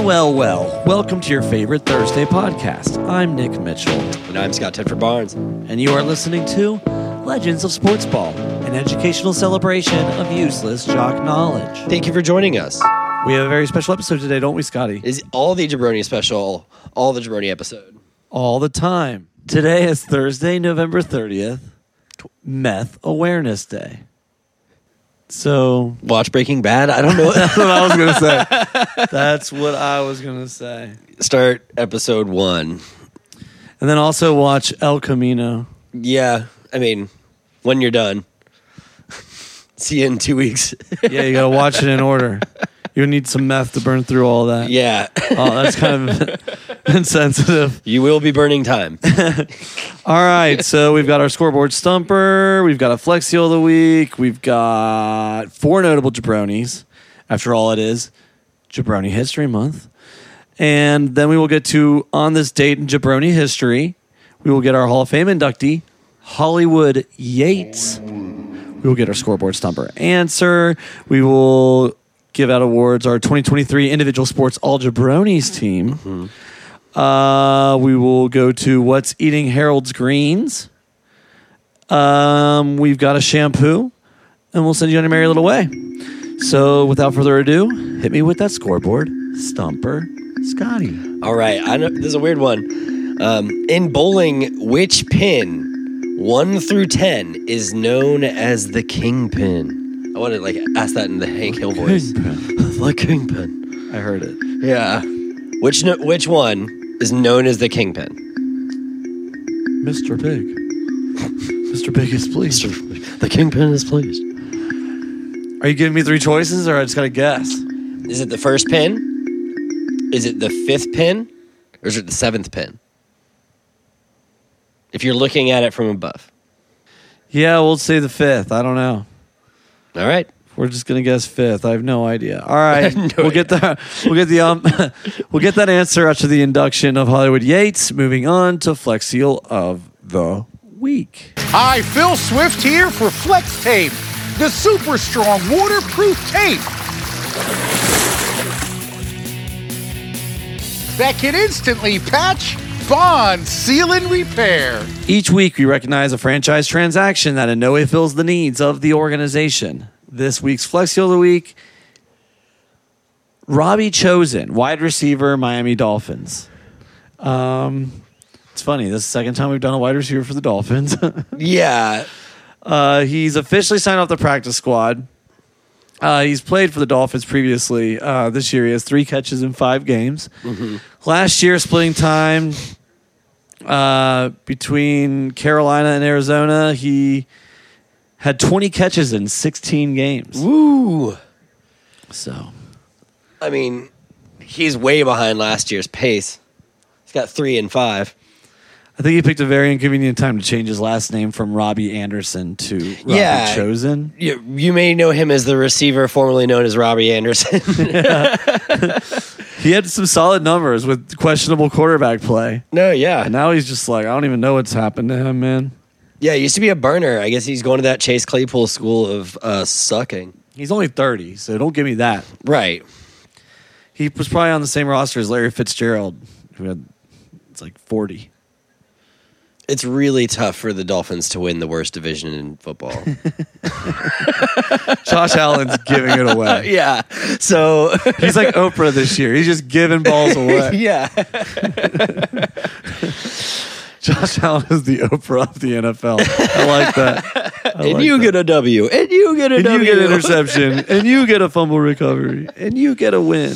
Well, well, well. Welcome to your favorite Thursday podcast. I'm Nick Mitchell, And I'm Scott Tedford Barnes. and you are listening to Legends of Sports Ball, an educational celebration of useless jock knowledge. Thank you for joining us. We have a very special episode today, don't we, Scotty? Is all the Jabroni special, all the Jabroni episode. All the time. Today is Thursday, November 30th, Meth Awareness Day. So, Watch Breaking Bad. I don't know. that's what I was going to say. That's what I was going to say. Start episode one. And then also watch El Camino. Yeah, I mean, when you're done. See you in two weeks. Yeah, you got to watch it in order. You need some meth to burn through all that. yeah, Oh, that's kind of insensitive. you will be burning time. All right, so we've got our scoreboard stumper. We've got a Flex Seal of the week. We've got four notable jabronis. After all, it is Jabroni History Month. And then we will get to on this date in jabroni history. We will get our Hall of Fame inductee, Hollywood Yates. We will get our scoreboard stumper answer. We will give out awards our 2023 individual sports all jabronis team. Uh, we will go to what's eating Harold's greens. Um, we've got a shampoo, and we'll send you on your merry little way. So, without further ado, hit me with that scoreboard, Stumper Scotty. All right, I know this is a weird one. Um, in bowling, which pin, one through ten, is known as the kingpin? I want to like ask that in the Hank Hill voice. the kingpin. I heard it. Yeah. Which no, which one is known as the kingpin? Mr. Big. Mr. Big is pleased. The kingpin is pleased. Are you giving me three choices, or I just got to guess? Is it the first pin? Is it the fifth pin? Or is it the seventh pin? If you're looking at it from above. Yeah, we'll say the fifth. I don't know. All right. We're just gonna guess fifth. I have no idea. All right, No we'll get that. We'll get the um, we'll get that answer after the induction of Hollywood Yates. Moving on to Flex Seal of the week. Hi, Phil Swift here for Flex Tape, the super strong waterproof tape that can instantly patch, bond, seal, and repair. Each week, we recognize a franchise transaction that in no way fills the needs of the organization. This week's Flex Seal of the week: Robbie Chosen, wide receiver, Miami Dolphins. Um, it's funny. This is the second time we've done a wide receiver for the Dolphins. Yeah. Uh, he's officially signed off the practice squad. Uh, he's played for the Dolphins previously. Uh, this year, he has three catches in five games. Last year, splitting time uh, between Carolina and Arizona, he had 20 catches in 16 games. Woo. So, I mean, he's way behind last year's pace. He's got three and five. I think he picked a very inconvenient time to change his last name from Robbie Anderson to Robbie Yeah. Chosen. You, you may know him as the receiver formerly known as Robbie Anderson. He had some solid numbers with questionable quarterback play. no, yeah. And now he's just like, I don't even know what's happened to him, man. Yeah, he used to be a burner. I guess he's going to that Chase Claypool school of uh, sucking. He's only 30, so don't give me that. Right. He was probably on the same roster as Larry Fitzgerald, who had it's like 40. It's really tough for the Dolphins to win the worst division in football. Josh Allen's giving it away. yeah. So, He's like Oprah this year. He's just giving balls away. yeah. Josh Allen is the Oprah of the NFL. I like that. I and like you that. get a W. And you get a and W. you get an interception, and you get a fumble recovery, and you get a win.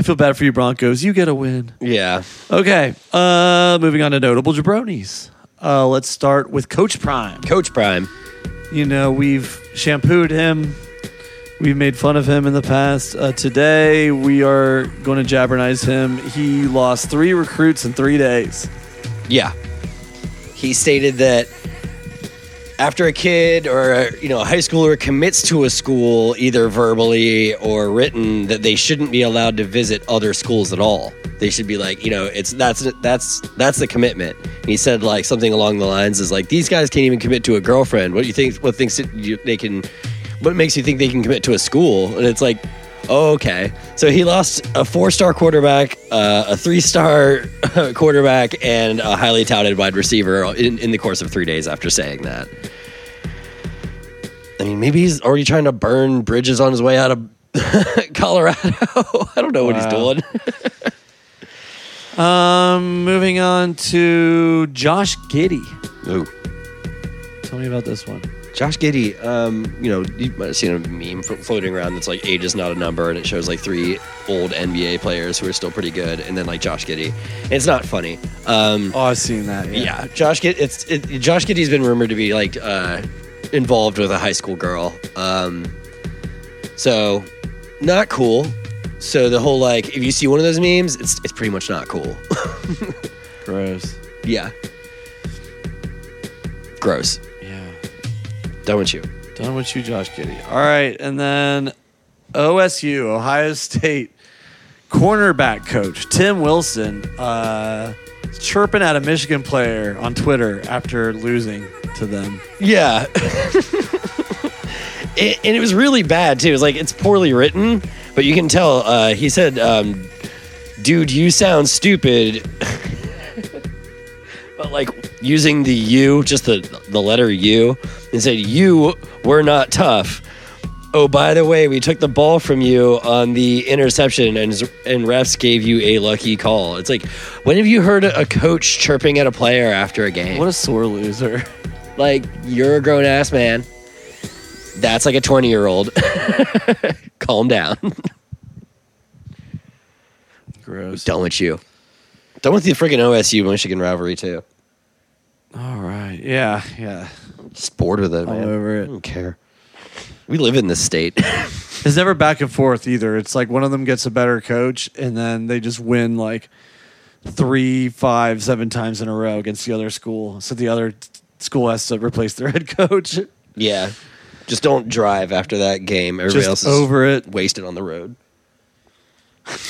I feel bad for you, Broncos. You get a win. Yeah. Okay, uh, moving on to notable jabronis. Uh, let's start with Coach Prime. Coach Prime. You know, we've shampooed him. We've made fun of him in the past. Uh, today, we are going to jabbernize him. He lost three recruits in three days. Yeah. He stated that after a kid or a, you know a high schooler commits to a school either verbally or written that they shouldn't be allowed to visit other schools at all. They should be like, you know, it's that's that's that's the commitment. He said like something along the lines is like these guys can't even commit to a girlfriend. What do you think what thinks they can what makes you think they can commit to a school? And it's like Oh, okay. So he lost a four-star quarterback, uh, a three-star quarterback, and a highly touted wide receiver in, in the course of three days after saying that. I mean, maybe he's already trying to burn bridges on his way out of Colorado. I don't know what he's doing. Um, moving on to Josh Giddey. Ooh. Tell me about this one. Josh Giddey, um, you know, you might have seen a meme floating around that's like age is not a number, and it shows like three old NBA players who are still pretty good, and then like Josh Giddey. And it's not funny. Um, Oh, I've seen that. yeah. Josh Giddey, it's it, Josh Giddey's been rumored to be like uh, involved with a high school girl. Um, so not cool. So the whole like, if you see one of those memes, it's it's pretty much not cool. Gross. yeah. Gross. Yeah. Done with you. Done with you, Josh Giddey. All right, and then OSU, Ohio State cornerback coach Tim Wilson, uh, chirping at a Michigan player on Twitter after losing to them. Yeah. it, and it was really bad too. It was like it's poorly written, but you can tell. Uh, he said, um, "Dude, you sound stupid," but like using the U, just the the letter "U," and said, "You were not tough." Oh, by the way, we took the ball from you on the interception, and and refs gave you a lucky call. It's like, when have you heard a coach chirping at a player after a game? What a sore loser. like you're a grown ass man. That's like a 20 year old. Calm down. Gross. Done with you. Done with the freaking OSU Michigan rivalry too. All right. Yeah. Yeah. Just bored with it, All man. over it. I don't care. We live in this state. It's never back and forth either. It's like one of them gets a better coach, and then they just win like three, five, seven times in a row against the other school. So the other t- school has to replace their head coach. yeah. Just don't drive after that game. Everybody Just else is over it. wasted on the road.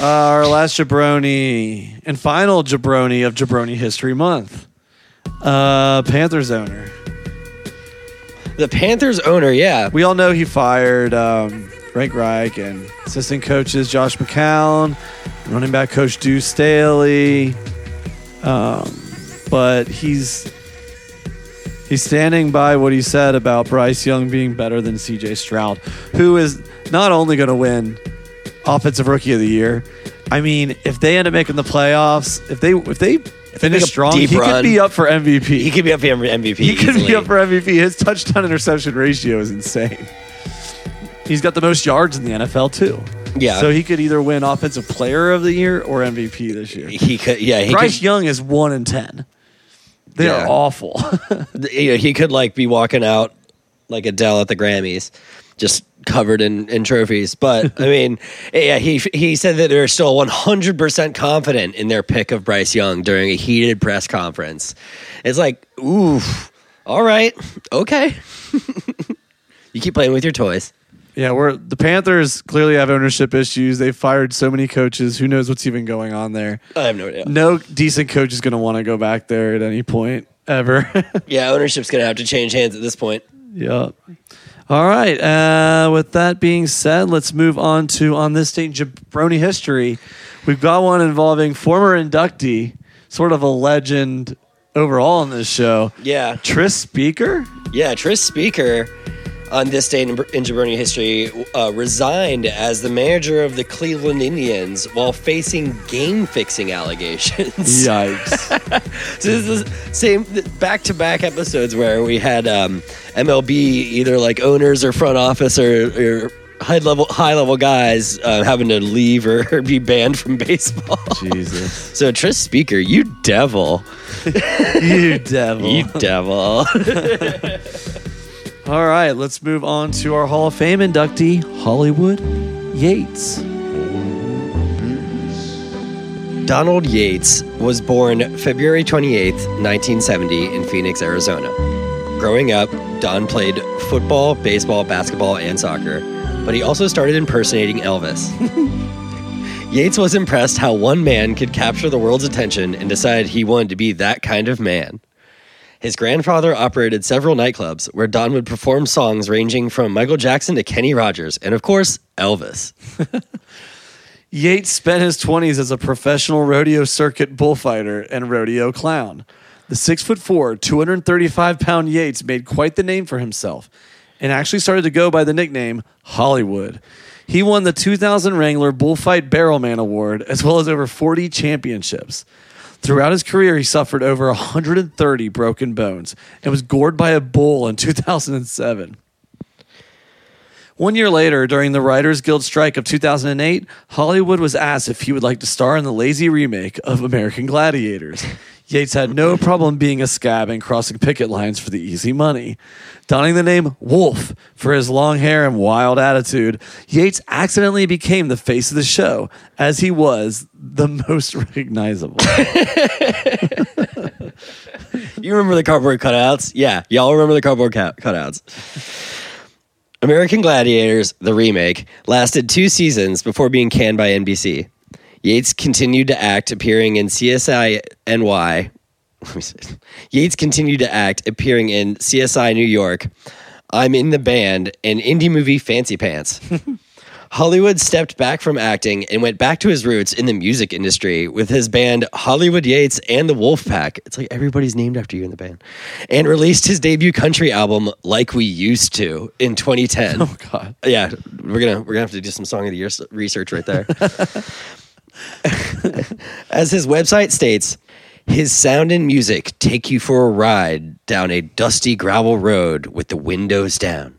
Uh, our last jabroni and final jabroni of Jabroni History Month. Uh, Panthers owner. The Panthers owner, yeah. We all know he fired um, Frank Reich and assistant coaches Josh McCown, running back coach Deuce Staley. Um, but he's he's standing by what he said about Bryce Young being better than CJ Stroud, who is not only going to win offensive rookie of the year. I mean, if they end up making the playoffs, if they if they finish strong, he could be up for MVP. He could be up for MVP. He could be up for MVP. His touchdown interception ratio is insane. He's got the most yards in the NFL too. Yeah. So he could either win Offensive Player of the Year or MVP this year. He could, yeah. He Bryce could, Young is one in ten. They Yeah. are awful. you know, he could like be walking out like Adele at the Grammys, just covered in, in trophies. But I mean, yeah, he he said that they're still 100 percent confident in their pick of Bryce Young during a heated press conference. It's like, ooh, all right, okay. you keep playing with your toys. yeah, we're the Panthers clearly have ownership issues. They've fired so many coaches. Who knows what's even going on there? I have no idea. No decent coach is going to want to go back there at any point ever. Yeah, ownership's gonna have to change hands at this point. Yep. All right. Uh, with that being said, let's move on to on this day in jabroni history. We've got one involving former inductee, sort of a legend overall in this show. Yeah, Tris Speaker. Yeah, Tris Speaker on this day in, in Jabroni history uh, resigned as the manager of the Cleveland Indians while facing game fixing allegations. Yikes. so this is the same back to back episodes where we had um, MLB either like owners or front office or, or high level high level guys uh, having to leave or be banned from baseball. Jesus. So Tris Speaker, you devil, you devil. you devil. All right. Let's move on to our Hall of Fame inductee, Hollywood Yates. Donald Yates was born February 28, 1970, in Phoenix, Arizona. Growing up, Don played football, baseball, basketball, and soccer, but he also started impersonating Elvis. Yates was impressed how one man could capture the world's attention and decided he wanted to be that kind of man. His grandfather operated several nightclubs where Don would perform songs ranging from Michael Jackson to Kenny Rogers, and of course, Elvis. Yates spent his 20s as a professional rodeo circuit bullfighter and rodeo clown. The six foot four, 235 pound Yates made quite the name for himself and actually started to go by the nickname Hollywood. He won the 2000 Wrangler Bullfight Barrelman Award as well as over 40 championships. Throughout his career, he suffered over 130 broken bones and was gored by a bull in 2007. One year later, during the Writers Guild strike of 2008, Hollywood was asked if he would like to star in the lazy remake of American Gladiators. Yates had no problem being a scab and crossing picket lines for the easy money. Donning the name Wolf for his long hair and wild attitude, Yates accidentally became the face of the show, as he was the most recognizable. You remember the cardboard cutouts? Yeah, y'all remember the cardboard cut- cutouts. American Gladiators, the remake, lasted two seasons before being canned by NBC. Yates continued to act, appearing in CSI NY. Let me see. Yates continued to act, appearing in CSI New York. I'm in the band and indie movie Fancy Pants. Hollywood stepped back from acting and went back to his roots in the music industry with his band Hollywood Yates and the Wolfpack. It's like everybody's named after you in the band. And released his debut country album Like We Used to in 2010. oh, God. Yeah, we're gonna we're gonna have to do some song of the year research right there. As his website states, his sound and music take you for a ride down a dusty gravel road with the windows down.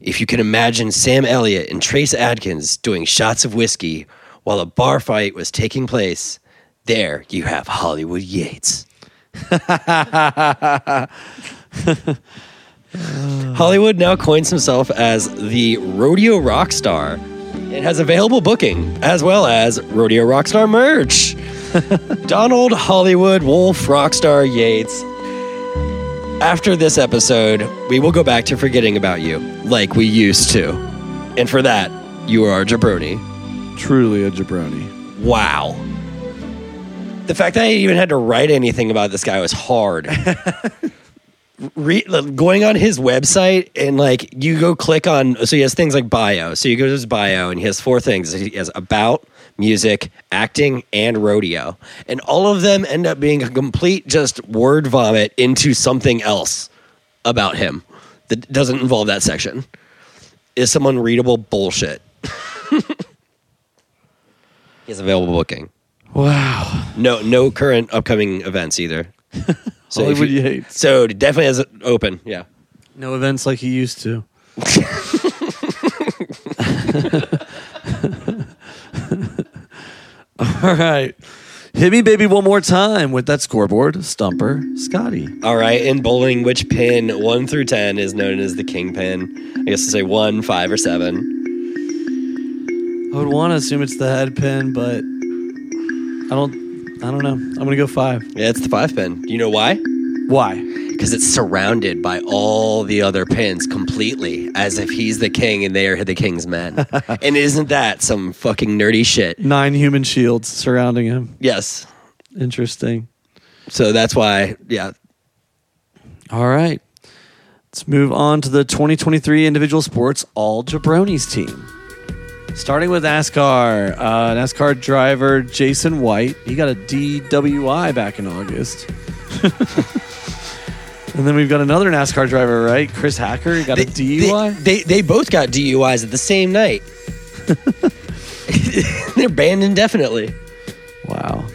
If you can imagine Sam Elliott and Trace Adkins doing shots of whiskey while a bar fight was taking place, there you have Hollywood Yates. Hollywood now coins himself as the rodeo rock star and has available booking as well as rodeo rock star merch. Donald Hollywood Wolf Rockstar Yates. After this episode, we will go back to forgetting about you like we used to. And for that, you are a jabroni. Truly a jabroni. Wow. The fact that I even had to write anything about this guy was hard. Re- going on his website and like you go click on so he has things like bio. So you go to his bio and he has four things. He has about music, acting, and rodeo. And all of them end up being a complete just word vomit into something else about him that doesn't involve that section. Is some unreadable bullshit. he has available booking. Wow. No, no current upcoming events either. So Hollywood you- Yates. So it definitely has it open. Yeah. No events like he used to. All right. Hit me, baby, one more time with that scoreboard. Stumper, Scotty. All right. In bowling, which pin one through ten is known as the kingpin? I guess to say one, five, or seven. I would want to assume it's the head pin, but I don't. I don't know. I'm gonna go five. Yeah, it's the five pin. Do you know why? Why? Because it's surrounded by all the other pins completely, as if he's the king and they are the king's men. and isn't that some fucking nerdy shit? Nine human shields surrounding him. Yes. Interesting. So that's why. Yeah. All right. Let's move on to the 2023 individual sports all jabronis team. Starting with NASCAR, uh, NASCAR driver Jason White. He got a DWI back in August. and then we've got another NASCAR driver, right? Chris Hacker. Got a DUI. They, they they both got DUIs at the same night. They're banned indefinitely. wow.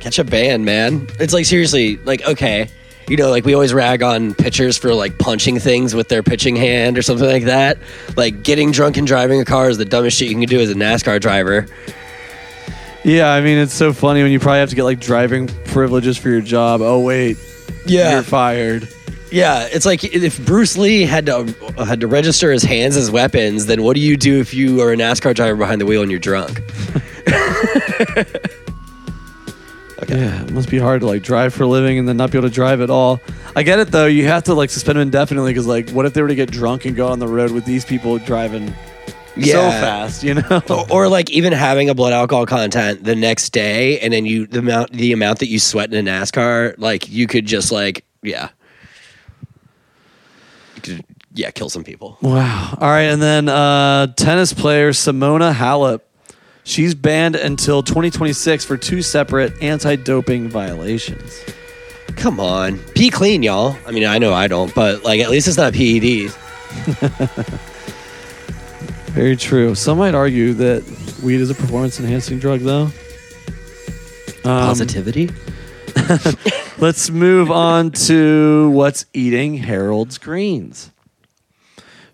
Catch a band, man. It's like seriously, like okay, you know, like we always rag on pitchers for like punching things with their pitching hand or something like that. Like getting drunk and driving a car is the dumbest shit you can do as a NASCAR driver. Yeah, I mean, it's so funny when you probably have to get like driving privileges for your job. Oh, wait. You're fired. Yeah, it's like if Bruce Lee had to had to register his hands as weapons, then what do you do if you are a NASCAR driver behind the wheel and you're drunk? Yeah, it must be hard to like drive for a living and then not be able to drive at all. I get it though. You have to like suspend them indefinitely because like, what if they were to get drunk and go on the road with these people driving so fast, you know? or, or like even having a blood alcohol content the next day, and then you the amount the amount that you sweat in a NASCAR, like you could just like yeah, you could yeah kill some people. Wow. All right, and then uh, tennis player Simona Halep. She's banned until 2026 for two separate anti-doping violations. Come on, be clean, y'all. I mean, I know I don't, but like at least it's not PEDs. Very true. Some might argue that weed is a performance-enhancing drug, though. Um, Positivity. Let's move on to what's eating Harold's greens.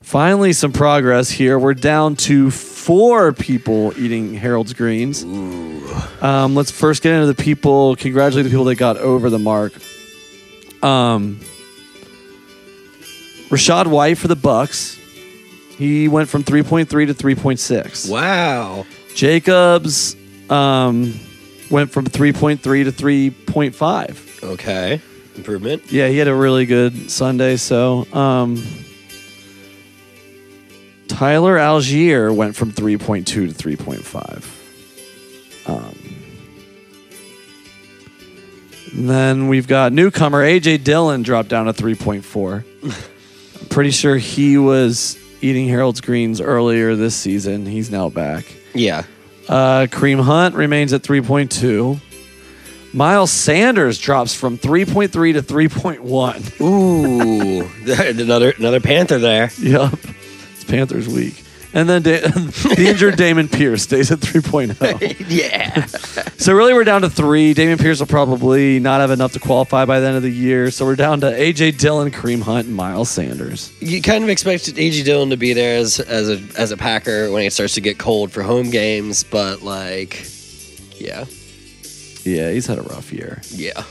Finally, some progress here. We're down to four people eating Harold's greens. Um, let's first get into the people. Congratulate the people that got over the mark. Um, Rachaad White for the Bucks. He went from 3.3 to 3.6. Wow. Jacobs um, went from 3.3 to 3.5. Okay. Improvement. Yeah, he had a really good Sunday. So, um, Tyler Allgeier went from 3.2 to 3.5. Um, then we've got newcomer AJ Dillon dropped down to 3.4. I'm pretty sure he was eating Harold's greens earlier this season. He's now back. Yeah. Uh, Kareem Hunt remains at 3.2. Miles Sanders drops from 3.3 to 3.1. Ooh, another another Panther there. Yep, It's Panthers week. And then da- the injured Dameon Pierce stays at 3.0. yeah. So really we're down to three. Dameon Pierce will probably not have enough to qualify by the end of the year. So we're down to AJ Dillon, Kareem Hunt, and Miles Sanders. You kind of expected AJ Dillon to be there as as a as a Packer when it starts to get cold for home games, but like, yeah, Yeah, he's had a rough year. yeah,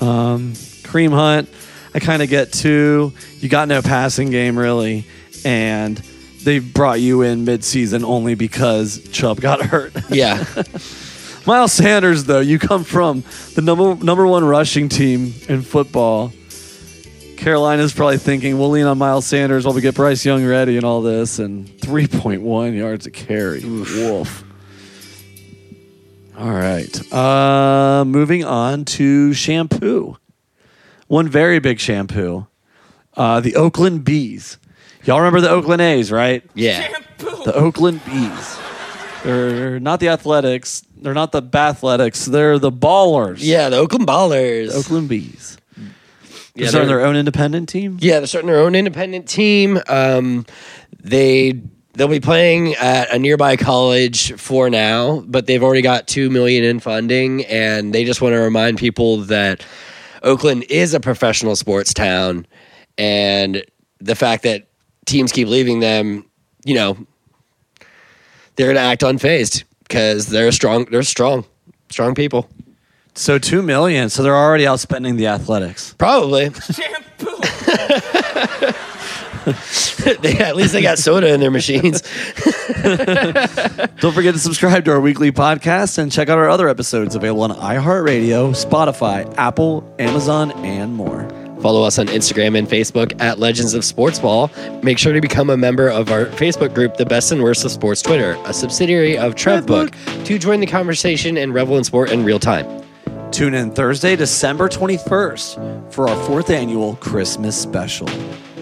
Um, Kareem Hunt, I kind of get two. You got no passing game really, and they brought you in midseason only because Chubb got hurt. yeah. Miles Sanders, though, you come from the number number one rushing team in football. Carolina's probably thinking we'll lean on Miles Sanders while we get Bryce Young ready and all this, and 3.1 yards a carry. Wolf. All right. Uh, moving on to shampoo. One very big shampoo. Uh, the Oakland Bees. Y'all remember the Oakland A's, right? Yeah. The Oakland Bees. They're not the Athletics. They're not the Bathletics. They're the Ballers. Yeah, the Oakland Ballers. Oakland Bees. They're starting they're, their own independent team. yeah, they're starting their own independent team. Um, they they'll be playing at a nearby college for now, but they've already got two million in funding, and they just want to remind people that Oakland is a professional sports town, and the fact that teams keep leaving them, you know, they're going to act unfazed because they're strong. They're strong, strong people. So two million. So they're already outspending the Athletics. Probably. they, at least they got soda in their machines. Don't forget to subscribe to our weekly podcast and check out our other episodes available on iHeartRadio, Spotify, Apple, Amazon, and more. Follow us on Instagram and Facebook at Legends of Sports Ball. Make sure to become a member of our Facebook group, The Best and Worst of Sports Twitter, a subsidiary of TrevBook, to join the conversation and revel in sport in real time. Tune in Thursday, December 21st for our fourth annual Christmas special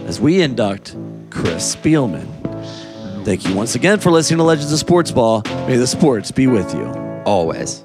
as we induct Chris Spielman. Thank you once again for listening to Legends of Sports Ball. May the sports be with you. Always.